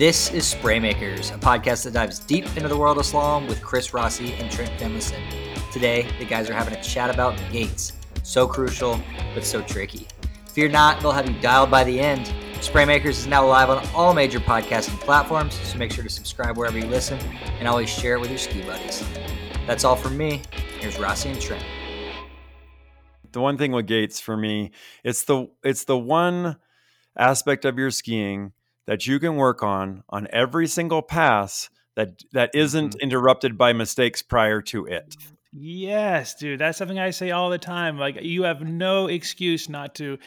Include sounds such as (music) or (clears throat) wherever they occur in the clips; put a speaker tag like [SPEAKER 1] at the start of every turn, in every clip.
[SPEAKER 1] This is Spraymakers, a podcast that dives deep into the world of slalom with Chris Rossi and Trent Demison. Today, the guys are having a chat about gates. So crucial, but so tricky. Fear not, they'll have you dialed by the end. Spraymakers is now live on all major podcasting platforms, so make sure to subscribe wherever you listen and always share it with your ski buddies. That's all from me. Here's Rossi and Trent.
[SPEAKER 2] The one thing with gates for me, it's the it's the one aspect of your skiing that you can work on on every single pass that that isn't
[SPEAKER 3] Mm-hmm.
[SPEAKER 2] interrupted by mistakes prior to it.
[SPEAKER 3] Yes, dude. That's something I say all the time. Like you have no excuse not to,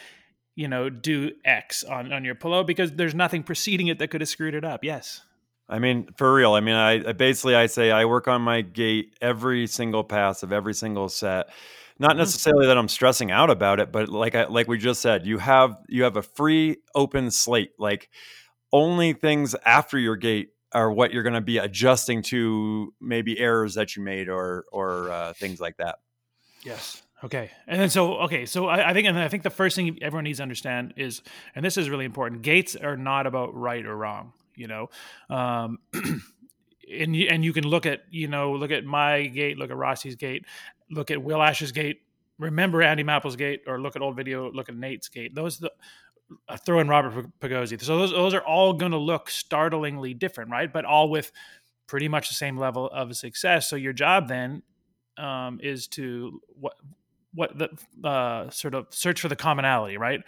[SPEAKER 3] you know, do X on, on your pillow because there's nothing preceding it that could have screwed it up. Yes.
[SPEAKER 2] I mean, for real. I mean, I, I basically I say I work on my gate every single pass of every single set. Not
[SPEAKER 3] Mhm.
[SPEAKER 2] necessarily that I'm stressing out about it, but like I, like we just said, you have you have a free open slate. Like only things after your gate are what you're going to be adjusting to maybe errors that you made or or uh, things like that.
[SPEAKER 3] Yes. Okay. And then so okay, so I, I think and I think the first thing everyone needs to understand is, and this is really important, gates are not about right or wrong. You know, um, (clears throat) and you, and you can look at you know look at my gate, look at Rossi's gate, look at Will Asher's gate, remember Andy Mapple's gate, or look at old video, look at Nate's gate. Those the uh, throw in Robert Pigozzi. So those those are all going to look startlingly different, right? But all with pretty much the same level of success. So your job then um, is to what what the uh, sort of search for the commonality, right?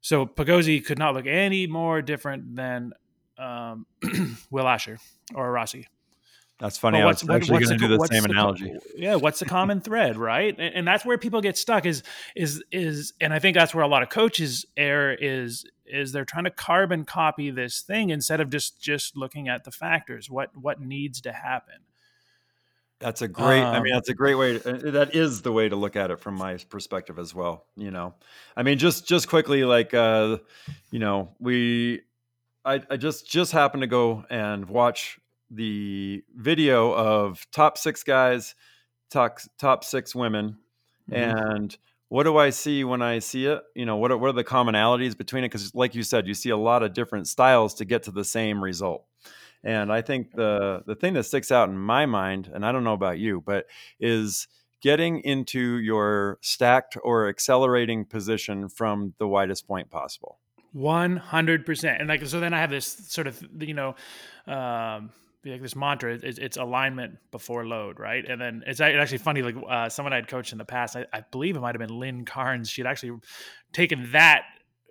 [SPEAKER 3] So Pigozzi could not look any more different than um, (clears throat) Will Asher or Rossi.
[SPEAKER 2] That's funny.
[SPEAKER 3] But
[SPEAKER 2] I was actually going to do the
[SPEAKER 3] what's
[SPEAKER 2] same
[SPEAKER 3] co-
[SPEAKER 2] analogy.
[SPEAKER 3] yeah, what's the common thread, right? And, and that's where people get stuck. Is is is, and I think that's where a lot of coaches err. Is is they're trying to carbon copy this thing instead of just just looking at the factors. What what needs to happen?
[SPEAKER 2] That's a great. I mean,
[SPEAKER 3] Um,
[SPEAKER 2] that's a great way. To, uh, that is the way to look at it from my perspective as well. You know, I mean, just just quickly, like, uh, you know, we, I, I just just happened to go and watch the video of top six guys, top top six women,
[SPEAKER 3] Mhm.
[SPEAKER 2] and what do I see when I see it? You know, what are, what are the commonalities between it? Because, like you said, you see a lot of different styles to get to the same result. And I think the the thing that sticks out in my mind, and I don't know about you, but is getting into your stacked or accelerating position from the widest point possible.
[SPEAKER 3] One hundred percent, and like so. Then I have this sort of you know, um, like this mantra. It's, it's alignment before load, right? And then it's actually funny. Like uh, someone I had coached in the past, I, I believe it might have been Lynn Carnes. She'd actually taken that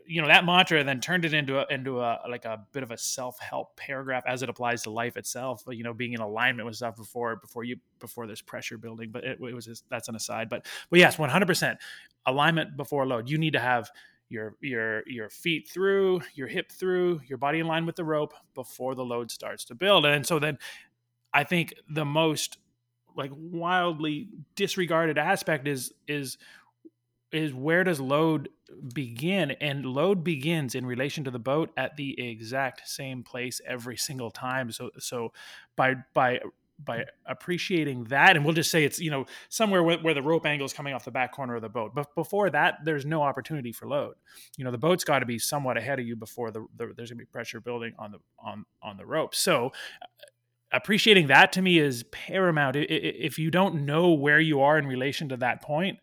[SPEAKER 3] you know that mantra and then turned it into a, into a like a bit of a self help paragraph as it applies to life itself. You know, being in alignment with stuff before before you before there's pressure building. But it, it was just, that's an aside. But but yes, one hundred percent alignment before load. You need to have your your your feet through, your hip through, your body in line with the rope before the load starts to build. And so then I think the most like wildly disregarded aspect is is is where does load begin and load begins in relation to the boat at the exact same place every single time so so by by by appreciating that and we'll just say it's you know somewhere where, where the rope angle is coming off the back corner of the boat. But before that there's no opportunity for load. You know the boat's got to be somewhat ahead of you before the, the there's going to be pressure building on the on on the rope. So uh, appreciating that to me is paramount. If you don't know where you are in relation to that point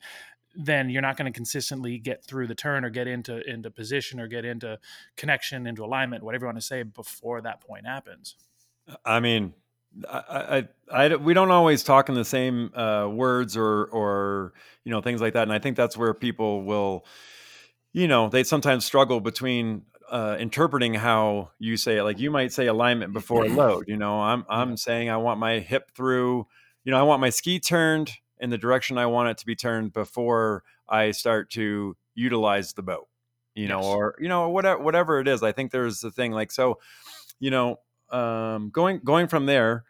[SPEAKER 3] then you're not going to consistently get through the turn or get into into position or get into connection into alignment whatever you want to say before that point happens.
[SPEAKER 2] I mean, I, I, I, we don't always talk in the same uh, words or, or you know, things like that. And I think that's where people will, you know, they sometimes struggle between uh, interpreting how you say it. Like you might say alignment before (laughs) load. You know, I'm, I'm saying I want my hip through. You know, I want my ski turned in the direction I want it to be turned before I start to utilize the boat. You know,
[SPEAKER 3] Yes.
[SPEAKER 2] or you know, whatever, whatever it is. I think there's the thing like so. You know, um, going going from there.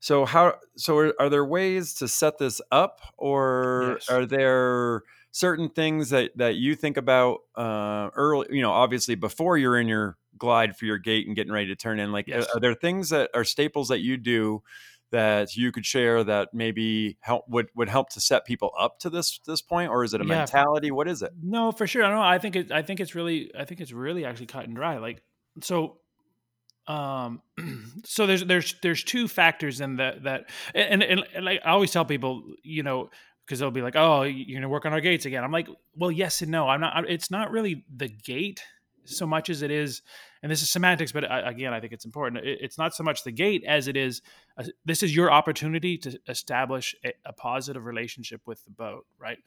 [SPEAKER 2] So how so are, are there ways to set this up, or
[SPEAKER 3] Yes.
[SPEAKER 2] are there certain things that that you think about uh, early? You know, obviously before you're in your glide for your gate and getting ready to turn in. Like,
[SPEAKER 3] Yes.
[SPEAKER 2] are, are there things that are staples that you do that you could share that maybe help would would help to set people up to this this point, or is it a
[SPEAKER 3] Yeah.
[SPEAKER 2] mentality? What is it?
[SPEAKER 3] No, for sure. I know. I think it. I think it's really. I think it's really actually cut and dry. Like so. Um (clears throat) so there's there's there's two factors in that that and, and, and like i always tell people you know because they'll be like oh you're gonna work on our gates again. I'm like well yes and no. I'm not it's not really the gate so much as it is and this is semantics but I, again i think it's important. It, it's not so much the gate as it is a, this is your opportunity to establish a, a positive relationship with the boat right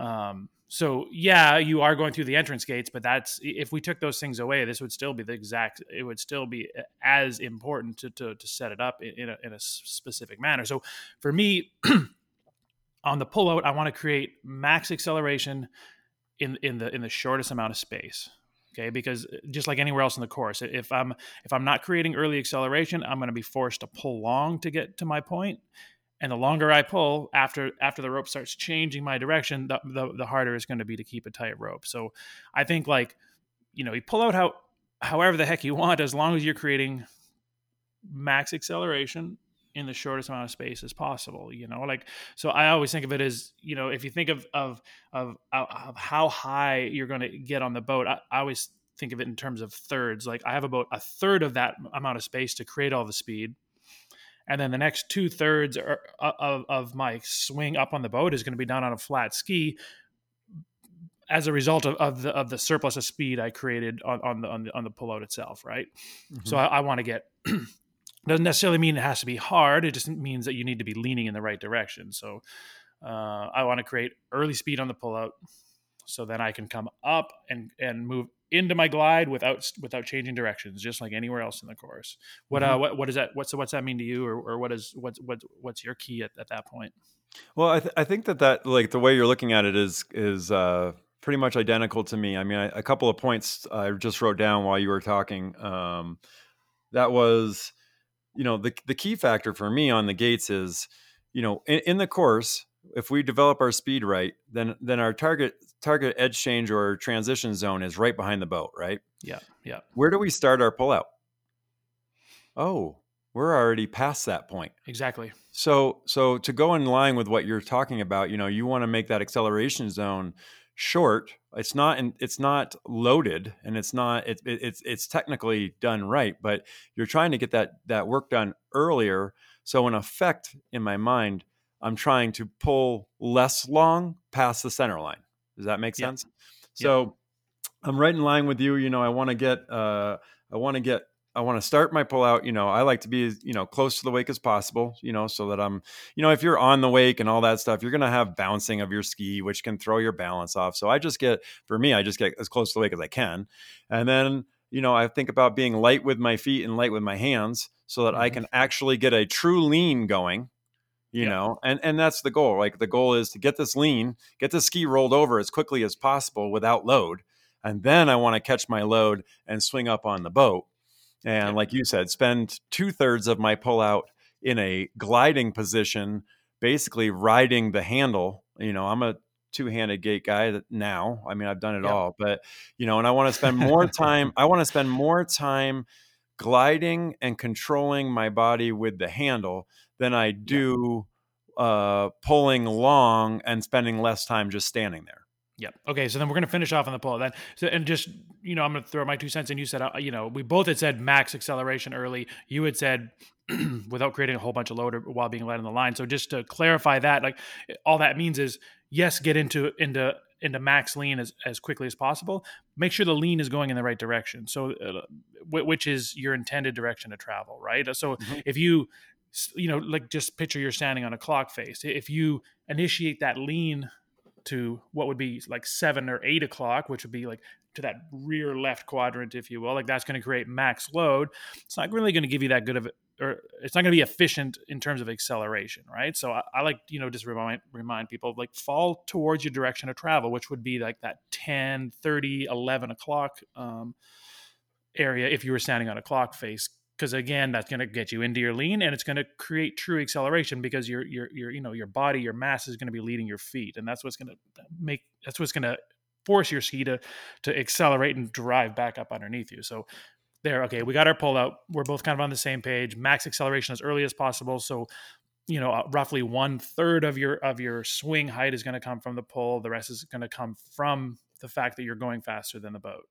[SPEAKER 3] um, so yeah, you are going through the entrance gates, but that's if we took those things away, this would still be the exact. It would still be as important to to, to set it up in a, in a specific manner. So for me, (clears throat) on the pullout, I want to create max acceleration in in the in the shortest amount of space. Okay, because uh, just like anywhere else in the course, if I'm if I'm not creating early acceleration, I'm going to be forced to pull long to get to my point and the longer I pull after after the rope starts changing my direction, the the, the harder it's going to be to keep a tight rope. So I think like you know you pull out how however the heck you want as long as you're creating max acceleration in the shortest amount of space as possible you know? Like so i always think of it as you know if you think of of of, of how high you're going to get on the boat I, I always think of it in terms of thirds. Like i have about a third of that amount of space to create all the speed and then the next two thirds uh, of, of my swing up on the boat is going to be done on a flat ski as a result of, of the of the surplus of speed I created on, on the on the on the pullout itself, right? Mm-hmm. So I, I want to get (clears throat) doesn't necessarily mean it has to be hard. It just means that you need to be leaning in the right direction. So uh, I want to create early speed on the pullout, so then I can come up and and move into my glide without without changing directions, just like anywhere else in the course. What mm-hmm. uh what what does that what's what's that mean to you, or, or what is what's what what's your key at, at that point?
[SPEAKER 2] Well, I th- I think that that like the way you're looking at it is is uh pretty much identical to me. I mean, I, a couple of points I just wrote down while you were talking. Um, that was, you know, the the key factor for me on the gates is, you know, in, in the course, if we develop our speed right, then then our target target edge change or transition zone is right behind the boat, right?
[SPEAKER 3] Yeah, yeah.
[SPEAKER 2] Where do we start our pullout? Oh, we're already past that point.
[SPEAKER 3] Exactly.
[SPEAKER 2] So so to go in line with what you're talking about, you know, you want to make that acceleration zone short. It's not in, it's not loaded and it's not it, it, it's it's technically done right, but you're trying to get that that work done earlier. So in effect, in my mind, I'm trying to pull less long past the center line. Does that make sense? So I'm right in line with you. You know, I want to get, uh, I want to get, I want to start my pull out. You know, I like to be, you know, close to the wake as possible, you know, so that I'm, you know, if you're on the wake and all that stuff, you're going to have bouncing of your ski, which can throw your balance off. So I just get, for me, I just get as close to the wake as I can. And then, you know, I think about being light with my feet and light with my hands so that mm-hmm. I can actually get a true lean going you yeah. know and and that's the goal like the goal is to get this lean get the ski rolled over as quickly as possible without load and then i want to catch my load and swing up on the boat and yeah. like you said spend two-thirds of my pullout in a gliding position basically riding the handle you know i'm a two-handed gate guy now i mean i've done it yeah. all but you know and i want to spend more time (laughs) i want to spend more time gliding and controlling my body with the handle than I do yeah. uh, pulling long and spending less time just standing there.
[SPEAKER 3] Yep. Okay. So then we're going to finish off on the pull then. So, and just, you know, I'm going to throw my two cents in. You said, uh, you know, we both had said max acceleration early. You had said (clears throat) without creating a whole bunch of load while being led on the line. So just to clarify that, like all that means is yes, get into, into, into max lean as, as quickly as possible. Make sure the lean is going in the right direction. So, uh, which is your intended direction to travel, right? So, mm-hmm. if you you know, like just picture you're standing on a clock face. If you initiate that lean to what would be like seven or eight o'clock, which would be like to that rear left quadrant, if you will, like that's going to create max load. It's not really going to give you that good of, or it's not going to be efficient in terms of acceleration, right? So I, I, like, you know, just remind remind people like fall towards your direction of travel, which would be like that 10, 30, 11 o'clock um, area if you were standing on a clock face because again that's going to get you into your lean and it's going to create true acceleration because your your your you know your body your mass is going to be leading your feet and that's what's going to make that's what's going to force your ski to to accelerate and drive back up underneath you. So there okay we got our pull out. We're both kind of on the same page. Max acceleration as early as possible. So you know uh, roughly one third of your of your swing height is going to come from the pull. The rest is going to come from the fact that you're going faster than the boat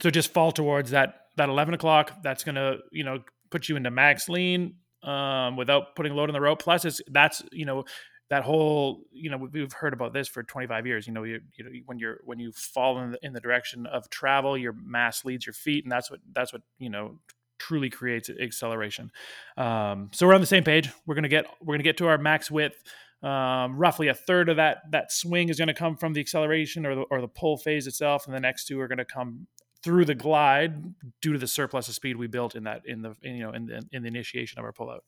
[SPEAKER 3] So just fall towards that that eleven o'clock. That's gonna you know put you into max lean um, without putting load on the rope. Plus, it's that's you know that whole you know we've heard about this for 25 years you know you, you know when you're when you fall in the, in the direction of travel your mass leads your feet and that's what that's what you know truly creates acceleration um, so we're on the same page we're gonna get we're gonna get to our max width um, roughly a third of that that swing is going to come from the acceleration or the, or the pull phase itself and the next two are going to come through the glide due to the surplus of speed we built in that in the in, you know in the in the initiation of our pullout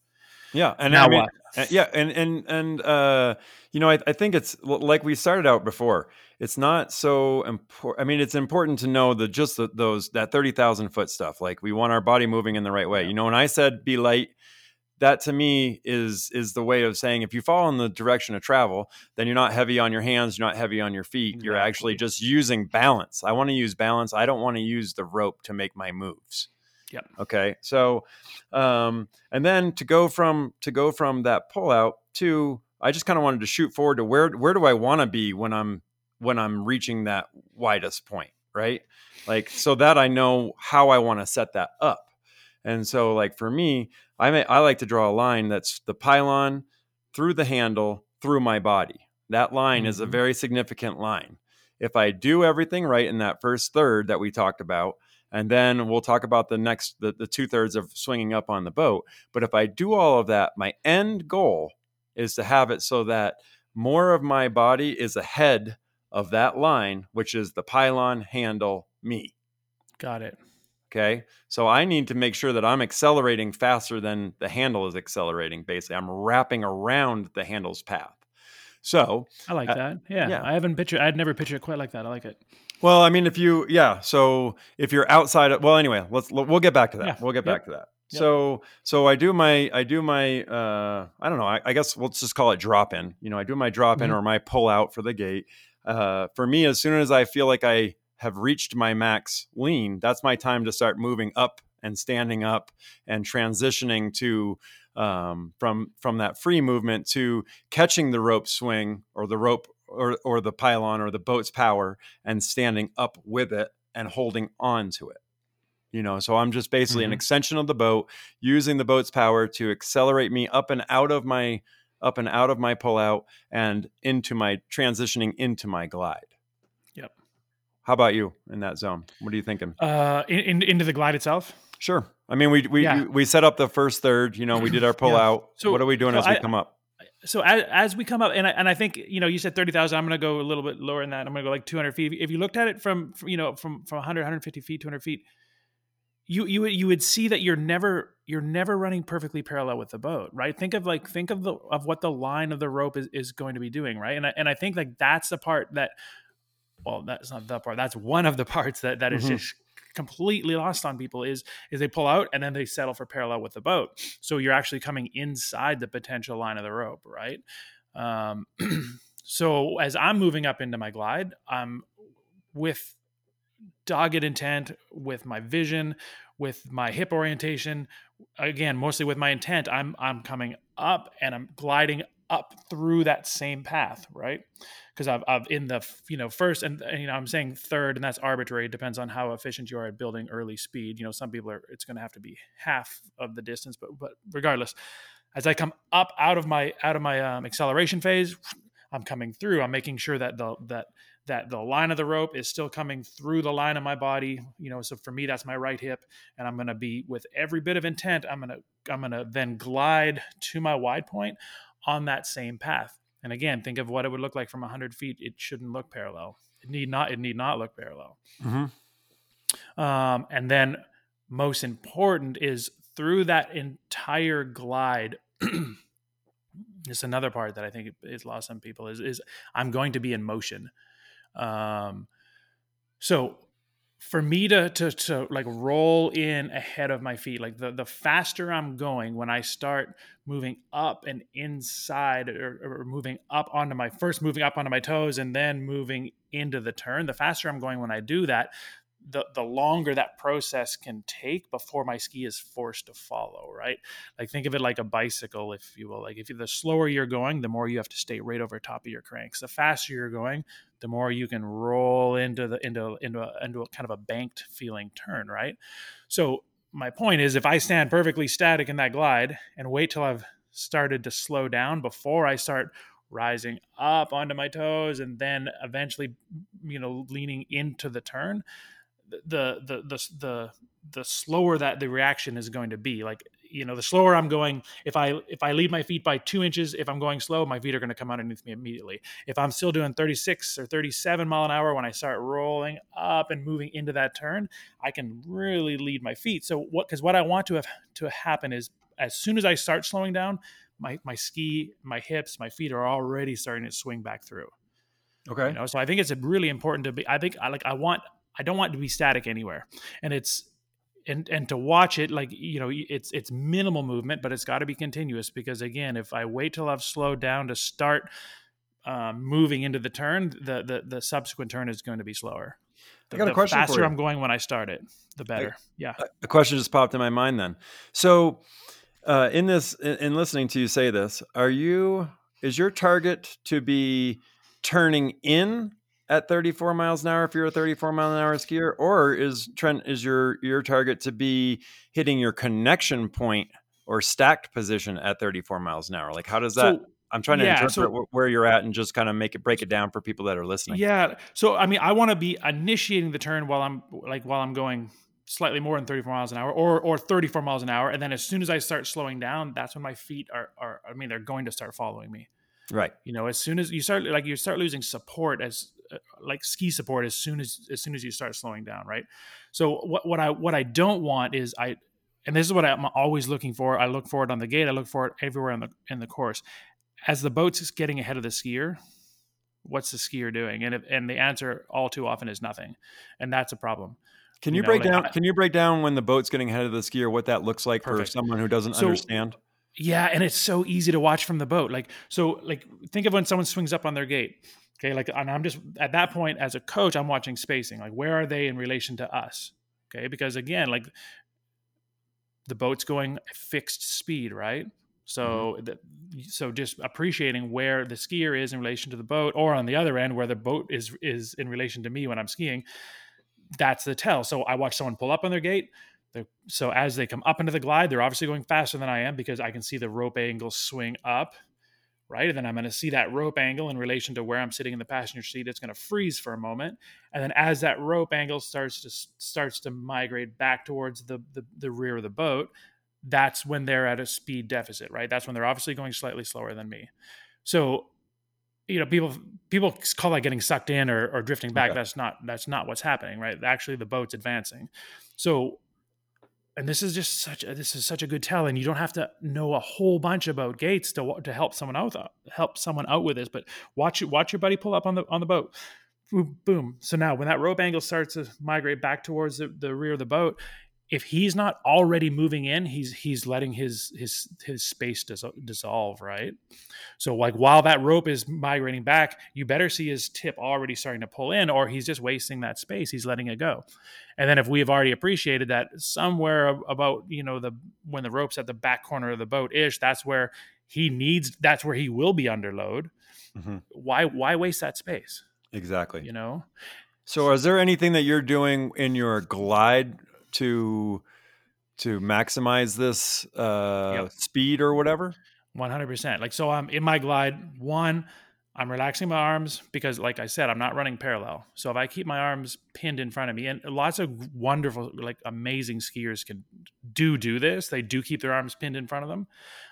[SPEAKER 2] yeah, and
[SPEAKER 3] Now
[SPEAKER 2] I mean,
[SPEAKER 3] what?
[SPEAKER 2] uh, yeah, and and and uh, you know, I, I think it's like we started out before. It's not so important. I mean, it's important to know the just the, those that thirty thousand foot stuff. Like we want our body moving in the right way. You know, when I said be light, that to me is is the way of saying if you fall in the direction of travel, then you're not heavy on your hands, you're not heavy on your feet. You're actually just using balance. I want to use balance. I don't want to use the rope to make my moves.
[SPEAKER 3] Yep.
[SPEAKER 2] Okay. So, um, and then to go from to go from that pullout to, I just kind of wanted to shoot forward to where where do I want to be when I'm when I'm reaching that widest point, right? Like so that I know how I want to set that up. And so, like for me, I may, I like to draw a line that's the pylon through the handle through my body. That line is a
[SPEAKER 3] Mhm.
[SPEAKER 2] very significant line. If I do everything right in that first third that we talked about, and then we'll talk about the next the, the two thirds of swinging up on the boat. But if I do all of that, my end goal is to have it so that more of my body is ahead of that line, which is the pylon handle me.
[SPEAKER 3] got it
[SPEAKER 2] Okay. So I need to make sure that I'm accelerating faster than the handle is accelerating. Basically, I'm wrapping around the handle's path. So,
[SPEAKER 3] I like
[SPEAKER 2] Uh,
[SPEAKER 3] that. Yeah,
[SPEAKER 2] yeah.
[SPEAKER 3] I haven't pictured. I'd never pictured it quite like that. I like it.
[SPEAKER 2] well, I mean, if you, yeah. So if you're outside of, well, anyway, let's, we'll get back to that.
[SPEAKER 3] Yeah.
[SPEAKER 2] We'll get
[SPEAKER 3] Yep.
[SPEAKER 2] back to that.
[SPEAKER 3] Yep.
[SPEAKER 2] So, so I do my, I do my, uh, I don't know, I, I guess let's just call it drop in. You know, I do my drop in
[SPEAKER 3] Mhm.
[SPEAKER 2] or my pull out for the gate. Uh, for me, as soon as I feel like I have reached my max lean, that's my time to start moving up and standing up and transitioning to um, from from that free movement to catching the rope swing or the rope or or the pylon or the boat's power and standing up with it and holding on to it. You know, so I'm just basically an
[SPEAKER 3] Mhm.
[SPEAKER 2] extension of the boat, using the boat's power to accelerate me up and out of my up and out of my pullout and into my transitioning into my glide. How about you in that zone? What are you thinking?
[SPEAKER 3] Uh, in, in, into the glide itself.
[SPEAKER 2] Sure. I mean, we we
[SPEAKER 3] Yeah.
[SPEAKER 2] we, set up the first third. You know, we did our pull (clears throat)
[SPEAKER 3] Yeah.
[SPEAKER 2] out.
[SPEAKER 3] So-
[SPEAKER 2] what are we doing
[SPEAKER 3] so
[SPEAKER 2] as we
[SPEAKER 3] I-
[SPEAKER 2] come up?
[SPEAKER 3] So as, as we come up, and I, and I think you know, you said thirty thousand. I'm going to go a little bit lower than that. I'm going to go like 200 feet. If you looked at it from, from you know from from 100, 150 feet, 200 feet, you you would you would see that you're never you're never running perfectly parallel with the boat, right? Think of like think of the of what the line of the rope is, is going to be doing, right? And I, and I think like that's the part that well, that's not the part. That's one of the (laughs) parts that that is
[SPEAKER 2] Mhm.
[SPEAKER 3] just completely lost on people is is they pull out and then they settle for parallel with the boat. So you're actually coming inside the potential line of the rope, right? Um, (clears throat) so as I'm moving up into my glide, I'm with dogged intent, with my vision, with my hip orientation. Again, mostly with my intent, I'm I'm coming up and I'm gliding up through that same path, right? Because I've, I've in the you know first and, and, you know I'm saying third, and that's arbitrary. It depends on how efficient you are at building early speed. You know, some people are it's going to have to be half of the distance, but but regardless, as I come up out of my out of my um, acceleration phase, I'm coming through. I'm making sure that the that that the line of the rope is still coming through the line of my body. You know, so for me, that's my right hip, and I'm going to be with every bit of intent. I'm going to I'm going to then glide to my wide point on that same path. And again, think of what it would look like from 100 feet. It shouldn't look parallel. It need not. It need not look parallel.
[SPEAKER 2] Mm-hmm.
[SPEAKER 3] Um, and then, most important is through that entire glide. (clears throat) this is another part that I think is lost on people is is I'm going to be in motion. Um, so for me to to to like roll in ahead of my feet, like the the faster I'm going when I start moving up and inside or, or moving up onto my first moving up onto my toes and then moving into the turn, the faster I'm going when I do that, the the longer that process can take before my ski is forced to follow right? Like think of it like a bicycle if you will. Like if the slower you're going the more you have to stay right over top of your cranks. The faster you're going the more you can roll into the into into a, into a kind of a banked feeling turn right? So my point is if i stand perfectly static in that glide and wait till i've started to slow down before i start rising up onto my toes and then eventually you know leaning into the turn the the the the the slower that the reaction is going to be. Like you know the slower i'm going if i if i lead my feet by two inches if i'm going slow my feet are going to come underneath me immediately. If i'm still doing 36 or 37 mile an hour when i start rolling up and moving into that turn i can really lead my feet. So what because what i want to have to happen is as soon as i start slowing down my my ski my hips my feet are already starting to swing back through.
[SPEAKER 2] Okay.
[SPEAKER 3] You know so i think it's really important to be i think i like i want I don't want to be static anywhere. And it's and and to watch it like you know it's it's minimal movement but it's got to be continuous because again if i wait till i've slowed down to start um, moving into the turn the, the the subsequent turn is going to be slower the,
[SPEAKER 2] I got a question
[SPEAKER 3] faster
[SPEAKER 2] for you.
[SPEAKER 3] i'm going when i start it the better
[SPEAKER 2] I,
[SPEAKER 3] yeah
[SPEAKER 2] a question just popped in my mind then so uh, in this in, in listening to you say this are you is your target to be turning in at 34 miles an hour if you're a 34 mile an hour skier or is trent is your your target to be hitting your connection point or stacked position at 34 miles an hour? Like how does that
[SPEAKER 3] So,
[SPEAKER 2] i'm trying to
[SPEAKER 3] yeah,
[SPEAKER 2] interpret
[SPEAKER 3] so-
[SPEAKER 2] where you're at and just kind of make it break it down for people that are listening.
[SPEAKER 3] Yeah so i mean i want to be initiating the turn while i'm like while i'm going slightly more than 34 miles an hour or or 34 miles an hour and then as soon as i start slowing down that's when my feet are are i mean they're going to start following me.
[SPEAKER 2] Right.
[SPEAKER 3] You know as soon as you start like you start losing support as like ski support as soon as as soon as you start slowing down right? So what what i what i don't want is i and this is what i'm always looking for. I look for it on the gate. I look for it everywhere in the in the course. As the boat's getting ahead of the skier what's the skier doing? And if, and the answer all too often is nothing. And that's a problem
[SPEAKER 2] can
[SPEAKER 3] you
[SPEAKER 2] you,
[SPEAKER 3] know,
[SPEAKER 2] break
[SPEAKER 3] like,
[SPEAKER 2] down can you break down when the boat's getting ahead of the skier what that looks like
[SPEAKER 3] Perfect.
[SPEAKER 2] for someone who doesn't
[SPEAKER 3] So-
[SPEAKER 2] understand?
[SPEAKER 3] Yeah, and it's so easy to watch from the boat. Like so like think of when someone swings up on their gate. Okay, like and I'm just at that point as a coach, I'm watching spacing. Like where are they in relation to us? Okay, because again, like the boat's going fixed speed, right? So mm-hmm. the, so just appreciating where the skier is in relation to the boat or on the other end where the boat is is in relation to me when I'm skiing, that's the tell. So I watch someone pull up on their gate, so as they come up into the glide, they're obviously going faster than I am because I can see the rope angle swing up, right? And then I'm going to see that rope angle in relation to where I'm sitting in the passenger seat. It's going to freeze for a moment, and then as that rope angle starts to starts to migrate back towards the, the the rear of the boat, that's when they're at a speed deficit, right? That's when they're obviously going slightly slower than me. So you know people people call that getting sucked in or, or drifting back
[SPEAKER 2] Okay.
[SPEAKER 3] that's not that's not what's happening right actually the boat's advancing so and this is just such a, this is such a good tell and you don't have to know a whole bunch about gates to to help someone out help someone out with this but watch watch your buddy pull up on the on the boat. Boom boom. So now when that rope angle starts to migrate back towards the, the rear of the boat if he's not already moving in he's he's letting his his his space dis- dissolve right? So like while that rope is migrating back you better see his tip already starting to pull in or he's just wasting that space. He's letting it go. And then if we have already appreciated that somewhere about you know the when the rope's at the back corner of the boat ish that's where he needs that's where he will be under load
[SPEAKER 2] Mhm.
[SPEAKER 3] why why waste that space?
[SPEAKER 2] Exactly.
[SPEAKER 3] You know?
[SPEAKER 2] So, is there anything that you're doing in your glide to to maximize this uh,
[SPEAKER 3] Yep.
[SPEAKER 2] speed or whatever?
[SPEAKER 3] 100% like so i'm in my glide one i'm relaxing my arms because like i said i'm not running parallel so if i keep my arms pinned in front of me and lots of wonderful like amazing skiers can do do this they do keep their arms pinned in front of them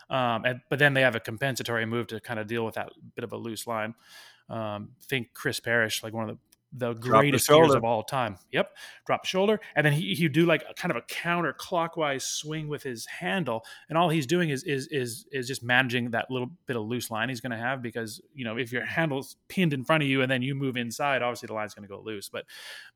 [SPEAKER 3] um, and, but then they have a compensatory move to kind of deal with that bit of a loose line um, think chris parrish like one of the the greatest
[SPEAKER 2] shoulder.
[SPEAKER 3] of all time. Yep, drop the shoulder, and then he he'd do like a kind of a counterclockwise swing with his handle, and all he's doing is is is is just managing that little bit of loose line he's going to have because you know if your handle's pinned in front of you and then you move inside, obviously the line's going to go loose. But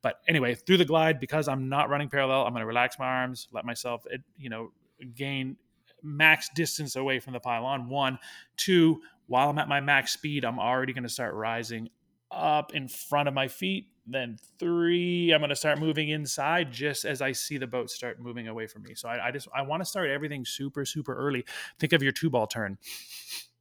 [SPEAKER 3] but anyway, through the glide because I'm not running parallel, I'm going to relax my arms, let myself you know gain max distance away from the pylon. One, two. While I'm at my max speed, I'm already going to start rising up in front of my feet then three, I'm going to start moving inside just as I see the boat start moving away from me. So I, I just I want to start everything super super early. Think of your two ball turn.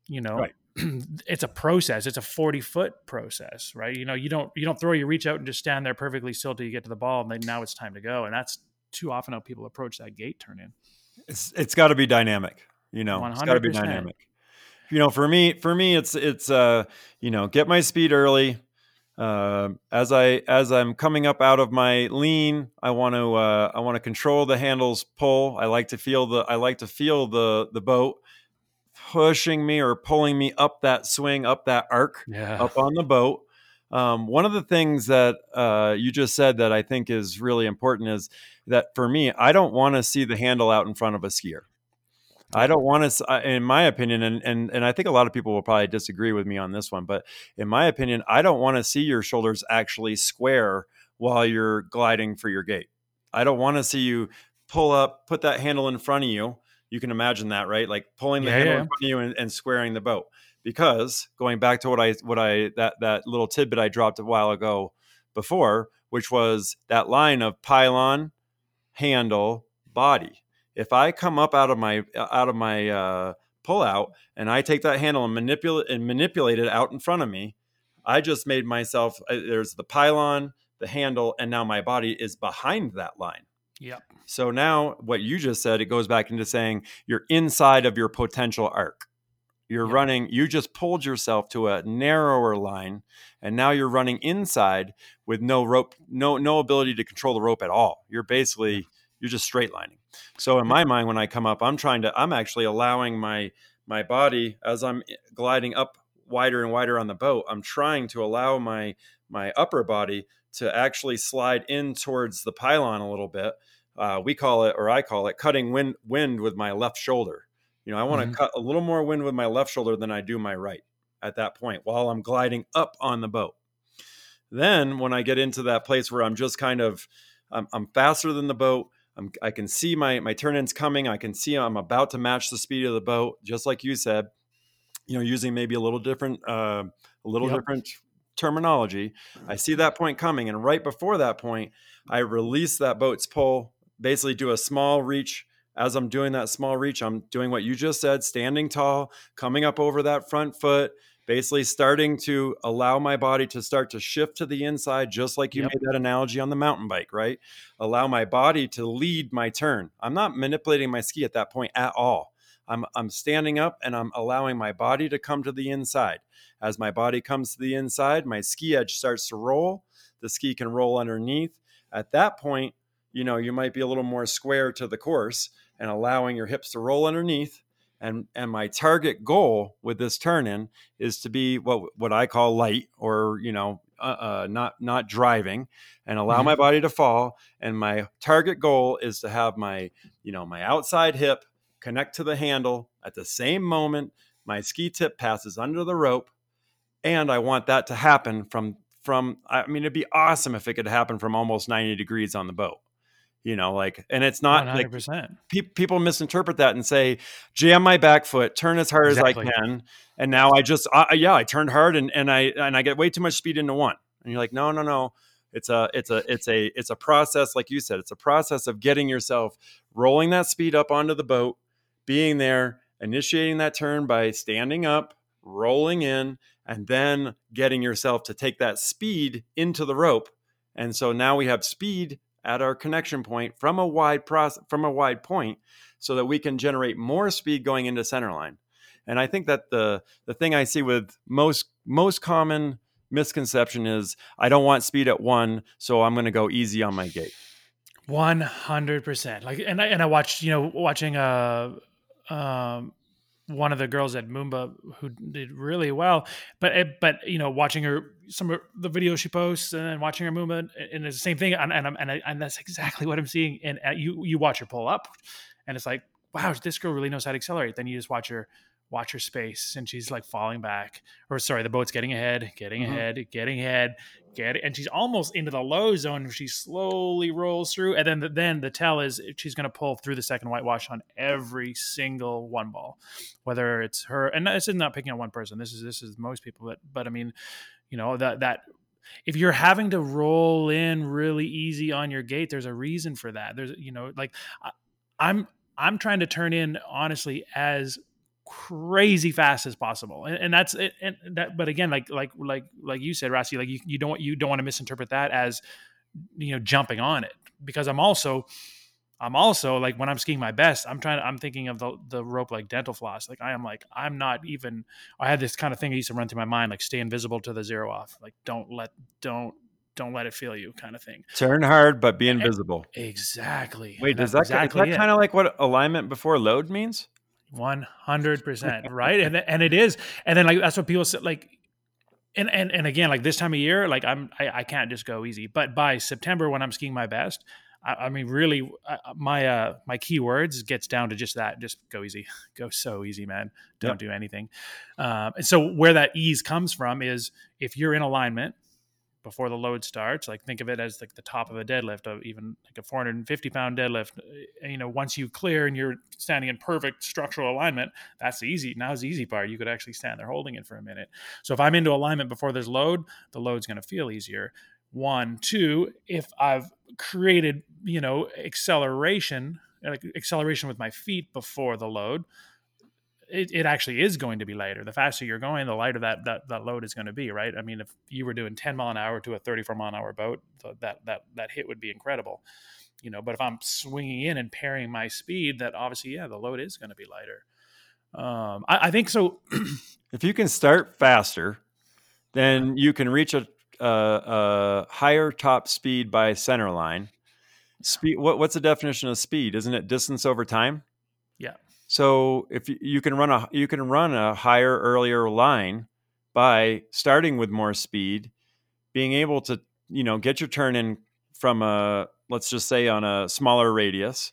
[SPEAKER 3] You know,
[SPEAKER 2] Right. (clears throat)
[SPEAKER 3] it's a process. It's a 40 foot process, right? You know, you don't you don't throw your reach out and just stand there perfectly still till you get to the ball, and then now it's time to go. And that's too often how people approach that gate turn in.
[SPEAKER 2] it's it's got to be dynamic you know it's got to be dynamic you know for me for me it's it's uh you know get my speed early uh, as i as i'm coming up out of my lean i want to uh, i want to control the handles pull i like to feel the i like to feel the the boat pushing me or pulling me up that swing up that arc
[SPEAKER 3] Yeah.
[SPEAKER 2] up on the boat. Um, one of the things that uh, you just said that I think is really important is that for me, I don't want to see the handle out in front of a skier. I don't want to, in my opinion, and, and and I think a lot of people will probably disagree with me on this one, but in my opinion, I don't want to see your shoulders actually square while you're gliding for your gate. I don't want to see you pull up, put that handle in front of you. You can imagine that, right? Like pulling the
[SPEAKER 3] Yeah,
[SPEAKER 2] handle
[SPEAKER 3] yeah.
[SPEAKER 2] in front of you and, and squaring the boat. Because going back to what I what I that that little tidbit I dropped a while ago before, which was that line of pylon, handle, body. If I come up out of my out of my uh, pull out and I take that handle and manipulate and manipulate it out in front of me, I just made myself. uh, There's the pylon, the handle, and now my body is behind that line.
[SPEAKER 3] Yep.
[SPEAKER 2] So now what you just said, it goes back into saying you're inside of your potential arc. You're
[SPEAKER 3] Yep.
[SPEAKER 2] running, you just pulled yourself to a narrower line, and now you're running inside with no rope, no no ability to control the rope at all. You're basically you're just straight lining. So in my mind, when I come up, I'm trying to, I'm actually allowing my my body as I'm gliding up wider and wider on the boat. I'm trying to allow my my upper body to actually slide in towards the pylon a little bit. Uh, we call it, or I call it, cutting wind wind with my left shoulder. You know, I want to
[SPEAKER 3] Mhm.
[SPEAKER 2] cut a little more wind with my left shoulder than I do my right at that point while I'm gliding up on the boat. Then when I get into that place where I'm just kind of, I'm, I'm faster than the boat. I'm, I can see my my turn ins coming. I can see I'm about to match the speed of the boat, just like you said. You know, using maybe a little different, uh, a little
[SPEAKER 3] Yep.
[SPEAKER 2] different terminology. I see that point coming, and right before that point, I release that boat's pull. Basically, do a small reach. As I'm doing that small reach, I'm doing what you just said, standing tall, coming up over that front foot, basically starting to allow my body to start to shift to the inside, just like you
[SPEAKER 3] Yep.
[SPEAKER 2] made that analogy on the mountain bike, right? Allow my body to lead my turn. I'm not manipulating my ski at that point at all. I'm, I'm standing up and I'm allowing my body to come to the inside. As my body comes to the inside, my ski edge starts to roll. The ski can roll underneath. At that point, you know, you might be a little more square to the course and allowing your hips to roll underneath. And, and my target goal with this turn in is to be what what I call light or you know uh, uh, not not driving and allow my body to fall and my target goal is to have my you know my outside hip connect to the handle at the same moment my ski tip passes under the rope and I want that to happen from from I mean it'd be awesome if it could happen from almost 90 degrees on the boat you know like and it's not like
[SPEAKER 3] hundred percent.
[SPEAKER 2] pe- people misinterpret that and say jam my back foot turn as hard
[SPEAKER 3] Exactly.
[SPEAKER 2] as i can and now i just uh, yeah i turned hard and, and i and i get way too much speed into one and you're like no no no it's a it's a it's a it's a process like you said it's a process of getting yourself rolling that speed up onto the boat being there initiating that turn by standing up rolling in and then getting yourself to take that speed into the rope and so now we have speed at our connection point from a wide process from a wide point so that we can generate more speed going into center line and i think that the the thing i see with most most common misconception is i don't want speed at one so i'm going to go easy on my gate
[SPEAKER 3] One hundred percent. Like, and I and I watched, you know, watching uh, um, one of the girls at Moomba who did really well, but but you know, watching her some of the videos she posts and watching her movement, and it's the same thing, and and and, I, and that's exactly what I'm seeing. And uh, you you watch her pull up, and it's like, wow, this girl really knows how to accelerate. Then you just watch her watch her space and she's like falling back or sorry the boat's getting ahead getting
[SPEAKER 2] Mhm.
[SPEAKER 3] ahead getting ahead get it, and she's almost into the low zone. She slowly rolls through, and then the, then the tell is she's going to pull through the second whitewash on every single one ball, whether it's her. And this is not picking on one person. This is this is most people, but but I mean, you know that that if you're having to roll in really easy on your gate there's a reason for that. There's, you know, like I, I'm, I'm trying to turn in honestly as crazy fast as possible and, and that's it and that but again like like like like you said Rossi like you, you don't you don't want to misinterpret that as you know jumping on it because I'm also I'm also like when I'm skiing my best, I'm trying to, I'm thinking of the, the rope like dental floss. Like I am like, I'm not even, I had this kind of thing that used to run through my mind, like stay invisible to the zero off. Like don't let, don't, don't let it feel you kind of thing.
[SPEAKER 2] Turn hard, but be invisible.
[SPEAKER 3] Exactly.
[SPEAKER 2] Wait, does that, exactly is that kind of like what alignment before load means?
[SPEAKER 3] 100%. right. And, and it is. And then like, that's what people say, like, and, and, and again, like this time of year, like I'm, I, I can't just go easy, but by September when I'm skiing my best, I, I mean, really, my uh, my keywords gets down to just that: just go easy, (laughs) go so easy, man. Don't yep. do anything. Um, and so, where that ease comes from is if you're in alignment before the load starts. Like think of it as like the top of a deadlift, of even like a 450 pound deadlift. Uh, you know, once you clear and you're standing in perfect structural alignment, that's easy. Now's the easy part. You could actually stand there holding it for a minute. So if I'm into alignment before there's load, the load's going to feel easier one two if i've created you know acceleration like acceleration with my feet before the load it, it actually is going to be lighter the faster you're going the lighter that that, that load is going to be right i mean if you were doing 10 mile an hour to a 34 mile an hour boat that that that hit would be incredible you know but if i'm swinging in and pairing my speed that obviously yeah the load is going to be lighter um i, I think so (clears throat)
[SPEAKER 2] if you can start faster then you can reach a uh, uh, higher top speed by center line. Speed. What, what's the definition of speed? Isn't it distance over time? So if you, you can run a you can run a higher earlier line by starting with more speed, being able to you know get your turn in from a let's just say on a smaller radius,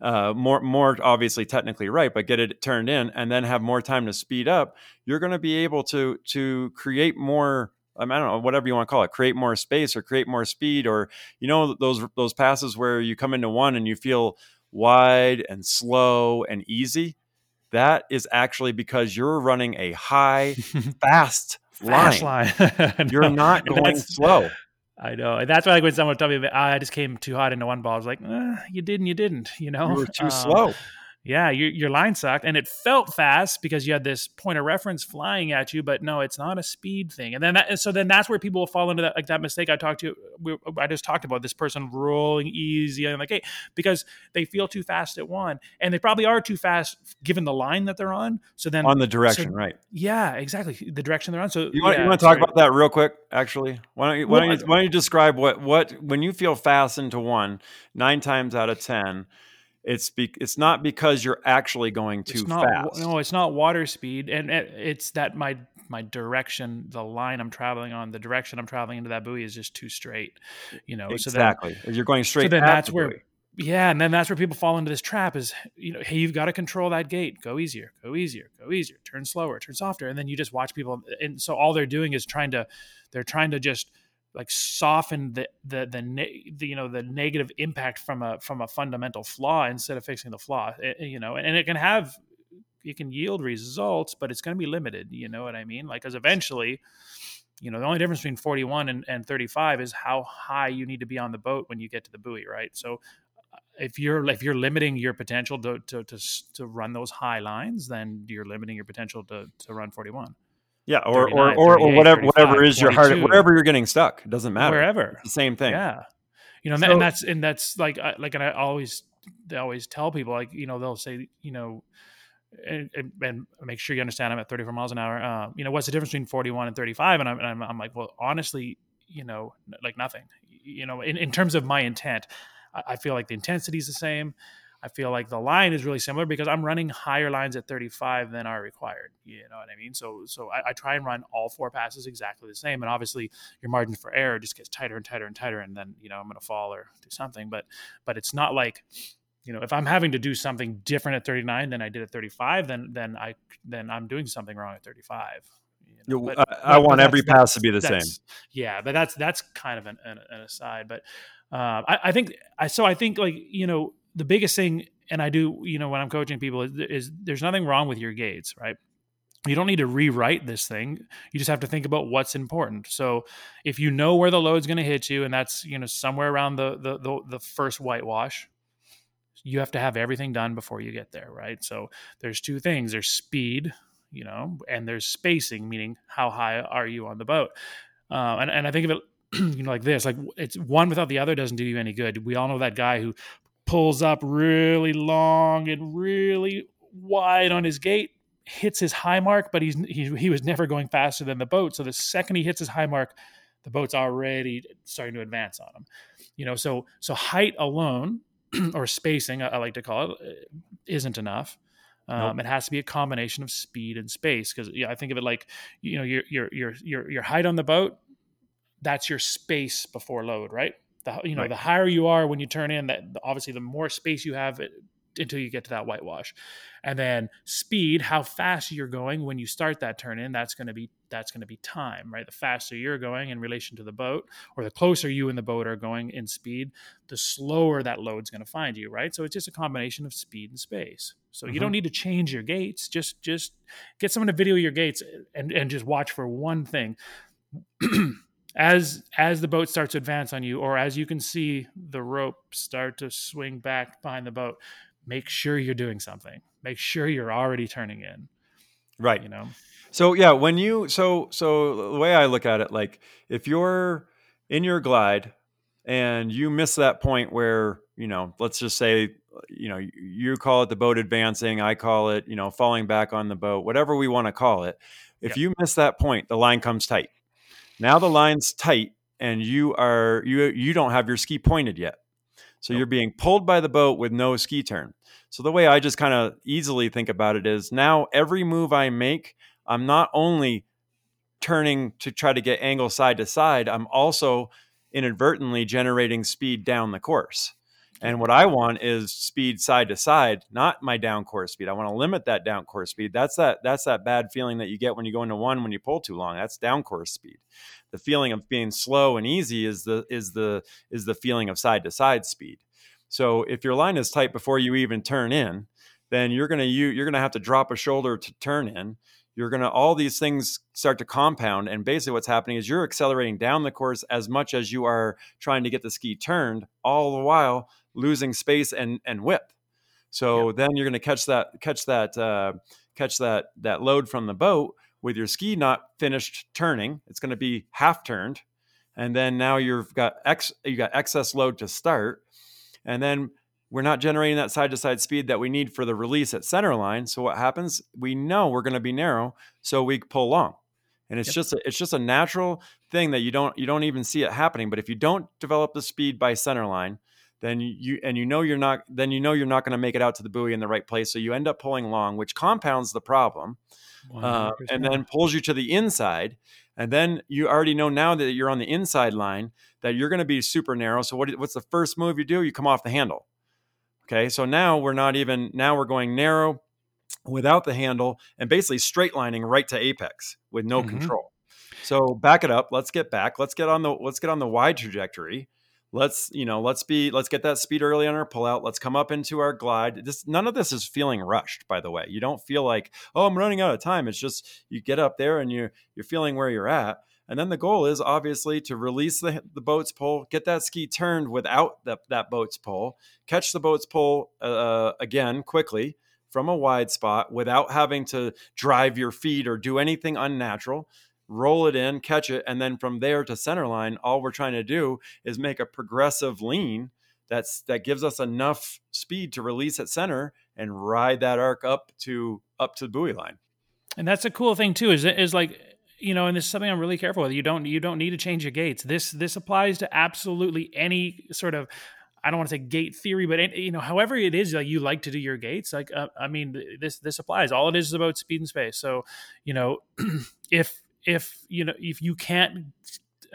[SPEAKER 2] uh, more more obviously technically right, but get it turned in and then have more time to speed up. You're going to be able to to create more I don't know, whatever you want to call it, create more space or create more speed, or you know those those passes where you come into one and you feel wide and slow and easy. That is actually because you're running a high, (laughs) fast, fast line. line. (laughs) you're not going slow.
[SPEAKER 3] I know, and that's why like when someone told me oh, I just came too hot into one ball, I was like, eh, "You did and you didn't." You know,
[SPEAKER 2] you were too um, slow
[SPEAKER 3] yeah, your, your line sucked and it felt fast because you had this point of reference flying at you, but no, it's not a speed thing. And then that, so then that's where people will fall into that, like that mistake I talked to, we, I just talked about this person rolling easy and like, hey, because they feel too fast at one and they probably are too fast given the line that they're on. So then
[SPEAKER 2] on the direction, so, right.
[SPEAKER 3] Yeah, exactly. The direction they're on. So
[SPEAKER 2] you want,
[SPEAKER 3] yeah,
[SPEAKER 2] you want to talk about that real quick, actually? Why don't you, why, don't you, why don't you describe what, what, when you feel fast into one, nine times out of 10, it's be, it's not because you're actually going too
[SPEAKER 3] not,
[SPEAKER 2] fast.
[SPEAKER 3] No, it's not water speed, and it's that my my direction, the line I'm traveling on, the direction I'm traveling into that buoy is just too straight. You know,
[SPEAKER 2] exactly.
[SPEAKER 3] So then,
[SPEAKER 2] you're going straight.
[SPEAKER 3] So then that's the where. Buoy. Yeah, and then that's where people fall into this trap is, you know, hey, you've got to control that gate. Go easier, go easier, go easier, turn slower, turn softer. And then you just watch people and so all they're doing is trying to they're trying to just like soften the the the, the, you know the negative impact from a from a fundamental flaw instead of fixing the flaw it, eh, eh, you know and, it can have it can yield results but it's going to be limited you know what i mean? Like because eventually you know the only difference between 41 and, and 35 is how high you need to be on the boat when you get to the buoy right? So uh, if you're if you're limiting your potential to to to, to run those high lines then you're limiting your potential to to run 41
[SPEAKER 2] yeah, or or, or, or whatever whatever is your heart wherever you're getting stuck. It doesn't matter.
[SPEAKER 3] Wherever.
[SPEAKER 2] It's the same thing.
[SPEAKER 3] Yeah. You know, and, so, and that's and that's like like and I always they always tell people like you know they'll say you know and, and, and, make sure you understand I'm at 34 miles an hour. Uh, you know, what's the difference between 41 and 35? And I'm, and I'm, I'm, like, well, honestly, you know, like nothing. You know, in, in terms of my intent, I, I feel like the intensity is the same. I feel like the line is really similar because I'm running higher lines at 35 than are required. You know what I mean? So so I, I, try and run all four passes exactly the same, and obviously your margin for error just gets tighter and tighter and tighter, and then you know I'm going to fall or do something. But but it's not like you know if I'm having to do something different at 39 than I did at 35, then then I then I'm doing something wrong at 35.
[SPEAKER 2] You know, but, I, I but, want but every pass to be the same.
[SPEAKER 3] Yeah, but that's that's kind of an, an, an aside. But uh, I, I think I so I think like you know the biggest thing, and I do, you know, when I'm coaching people is, is there's nothing wrong with your gates, right? you don't need to rewrite this thing. You just have to think about what's important. So if you know where the load's going to hit you and that's you know somewhere around the, the the the first whitewash you have to have everything done before you get there right? So there's two things. There's speed you know and there's spacing meaning how high are you on the boat? Uh, and, and i think of it (clears throat) you know like this like it's one without the other doesn't do you any good. We all know that guy who pulls up really long and really wide on his gate hits his high mark, but he's he, he was never going faster than the boat. So the second he hits his high mark, the boat's already starting to advance on him. You know, so so height alone (clears throat) or spacing, I, I, like to call it, uh, isn't enough. Um, nope. It has to be a combination of speed and space because yeah, I think of it like you know your your your your your height on the boat. That's your space before load, right? The you know right. the higher you are when you turn in, that obviously the more space you have until you get to that whitewash. And then speed, how fast you're going when you start that turn in, that's going to be that's going to be time, right? The faster you're going in relation to the boat, or the closer you and the boat are going in speed, the slower that load's going to find you, right? So it's just a combination of speed and space. So mm-hmm. you don't mm-hmm. need to change your gates. Just just get someone to video your gates and and just watch for one thing. (clears throat) as as the boat starts to advance on you or as you can see the rope start to swing back behind the boat make sure you're doing something. Make sure you're already turning in.
[SPEAKER 2] Right.
[SPEAKER 3] You know.
[SPEAKER 2] So yeah, when you so so the way I look at it, like if you're in your glide and you miss that point where you know, let's just say you know you call it the boat advancing, I call it you know falling back on the boat, whatever we want to call it. If yep. you miss that point, the line comes tight. Now the line's tight, and you are you you don't have your ski pointed yet. So nope. you're being pulled by the boat with no ski turn. So the way I just kind of easily think about it is now every move I make, I'm not only turning to try to get angle side to side, I'm also inadvertently generating speed down the course. And what I want is speed side to side, not my down course speed. I want to limit that down course speed. That's that that's that bad feeling that you get when you go into one when you pull too long. That's down course speed. The feeling of being slow and easy is the is the is the feeling of side to side speed. So if your line is tight before you even turn in, then you're gonna you, you're gonna have to drop a shoulder to turn in. You're gonna all these things start to compound, and basically what's happening is you're accelerating down the course as much as you are trying to get the ski turned, all the while losing space and and width. So yeah. then you're going to catch that catch that uh, catch that that load from the boat with your ski not finished turning. It's going to be half turned, and then now you've got ex you got excess load to start, and then we're not generating that side to side speed that we need for the release at center line. So what happens? We know we're going to be narrow, so we pull long. And it's yep. just a, it's just a natural thing that you don't you don't even see it happening. But if you don't develop the speed by center line, then you and you know you're not then you know you're not going to make it out to the buoy in the right place so you end up pulling long which compounds the problem uh, and then pulls you to the inside and then you already know now that you're on the inside line that you're going to be super narrow so what, what's the first move you do? You come off the handle okay? So now we're not even now we're going narrow without the handle and basically straight lining right to apex with no mm-hmm. control. So back it up let's get back let's get on the let's get on the wide trajectory let's you know let's be let's get that speed early on our pullout. Let's come up into our glide. This none of this is feeling rushed by the way. You don't feel like oh i'm running out of time. It's just you get up there and you're you're feeling where you're at. And then the goal is obviously to release the, the boat's pull get that ski turned without the, that boat's pull catch the boat's pull uh, again quickly from a wide spot without having to drive your feet or do anything unnatural roll it in, catch it, and then from there to center line, all we're trying to do is make a progressive lean that's that gives us enough speed to release at center and ride that arc up to up to the buoy line.
[SPEAKER 3] And that's a cool thing too. Is is like you know, and this is something I'm really careful with. You don't you don't need to change your gates. This this applies to absolutely any sort of I don't want to say gate theory, but you know, however it is like you like to do your gates, like uh, I mean, this this applies. All it is is about speed and space. So, you know, (clears throat) if if you know if you can't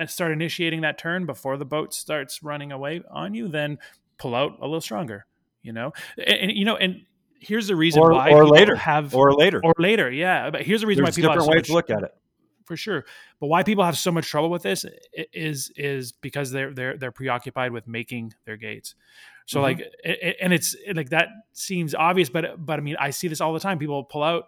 [SPEAKER 3] start initiating that turn before the boat starts running away on you, then pull out a little stronger. You know, and, and you know, and here's the reason
[SPEAKER 2] or,
[SPEAKER 3] why
[SPEAKER 2] or later
[SPEAKER 3] have
[SPEAKER 2] or later
[SPEAKER 3] or later. Yeah, but here's the reason
[SPEAKER 2] There's
[SPEAKER 3] why people
[SPEAKER 2] different
[SPEAKER 3] have
[SPEAKER 2] so ways to look at it
[SPEAKER 3] for sure. But why people have so much trouble with this is is because they're they're they're preoccupied with making their gates. So mm-hmm. like, and it's like that seems obvious, but but I mean, I see this all the time. People pull out,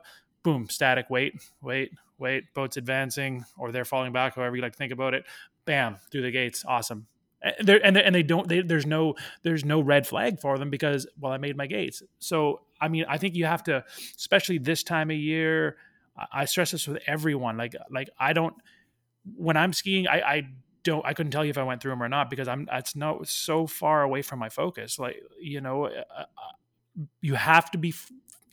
[SPEAKER 3] boom, static, wait, wait, wait, boat's advancing, or they're falling back, however you like to think about it. Bam, through the gates, awesome. And, and, and they don't. They, there's no there's no red flag for them because well, I made my gates. So I mean, I think you have to, especially this time of year. I stress this with everyone. Like like I don't when I'm skiing, I, I don't I couldn't tell you if I went through them or not because I'm it's not so far away from my focus. Like you know, uh, uh you have to be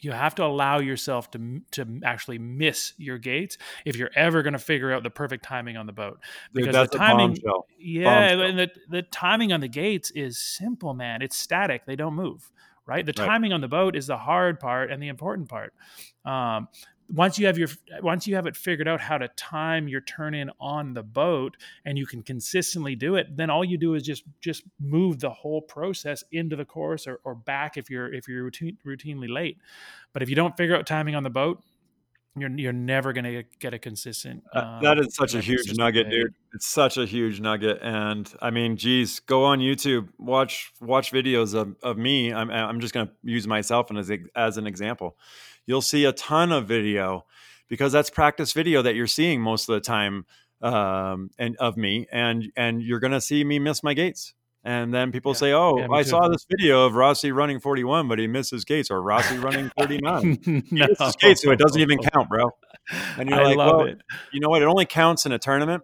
[SPEAKER 3] you have to allow yourself to to actually miss your gates if you're ever going to figure out the perfect timing on the boat.
[SPEAKER 2] Because Dude, the timing
[SPEAKER 3] yeah bombshell. and the, the timing on the gates is simple man. It's static. They don't move right? The right. timing on the boat is the hard part and the important part. Um, once you have your once you have it figured out how to time your turn in on the boat and you can consistently do it then all you do is just just move the whole process into the course or, or back if you're if you're routine, routinely late. But if you don't figure out timing on the boat you're you're never going to get a consistent
[SPEAKER 2] um, that is such a huge nugget day. dude. It's such a huge nugget and i mean geez go on youtube watch watch videos of, of me. I'm, I'm just going to use myself as, as an example. You'll see a ton of video because that's practice video that you're seeing most of the time um, and of me and and you're going to see me miss my gates and then people yeah. say, "Oh, yeah, I too. saw this video of Rossi running 41, but he missed his gates, or Rossi running 39. (laughs) no. his gates, so it doesn't even (laughs) count, bro." And you're I like, "Well, it. you know what? It only counts in a tournament."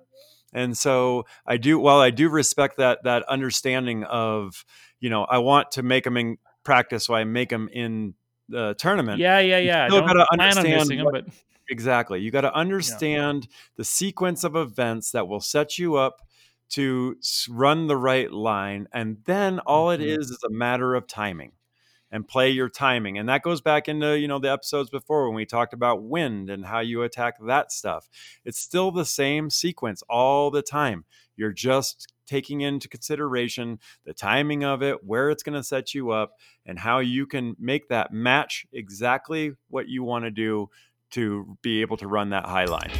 [SPEAKER 2] And so I do. While I do respect that that understanding of, you know, I want to make them in practice, so I make them in the tournament.
[SPEAKER 3] Yeah, yeah, yeah. You still got to understand
[SPEAKER 2] what, them, but... exactly. You got to understand yeah. the sequence of events that will set you up to run the right line, and then all mm-hmm. it is is a matter of timing and play your timing. And that goes back into, you know, the episodes before when we talked about wind and how you attack that stuff. It's still the same sequence all the time. You're just taking into consideration the timing of it, where it's going to set you up, and how you can make that match exactly what you want to do to be able to run that high line.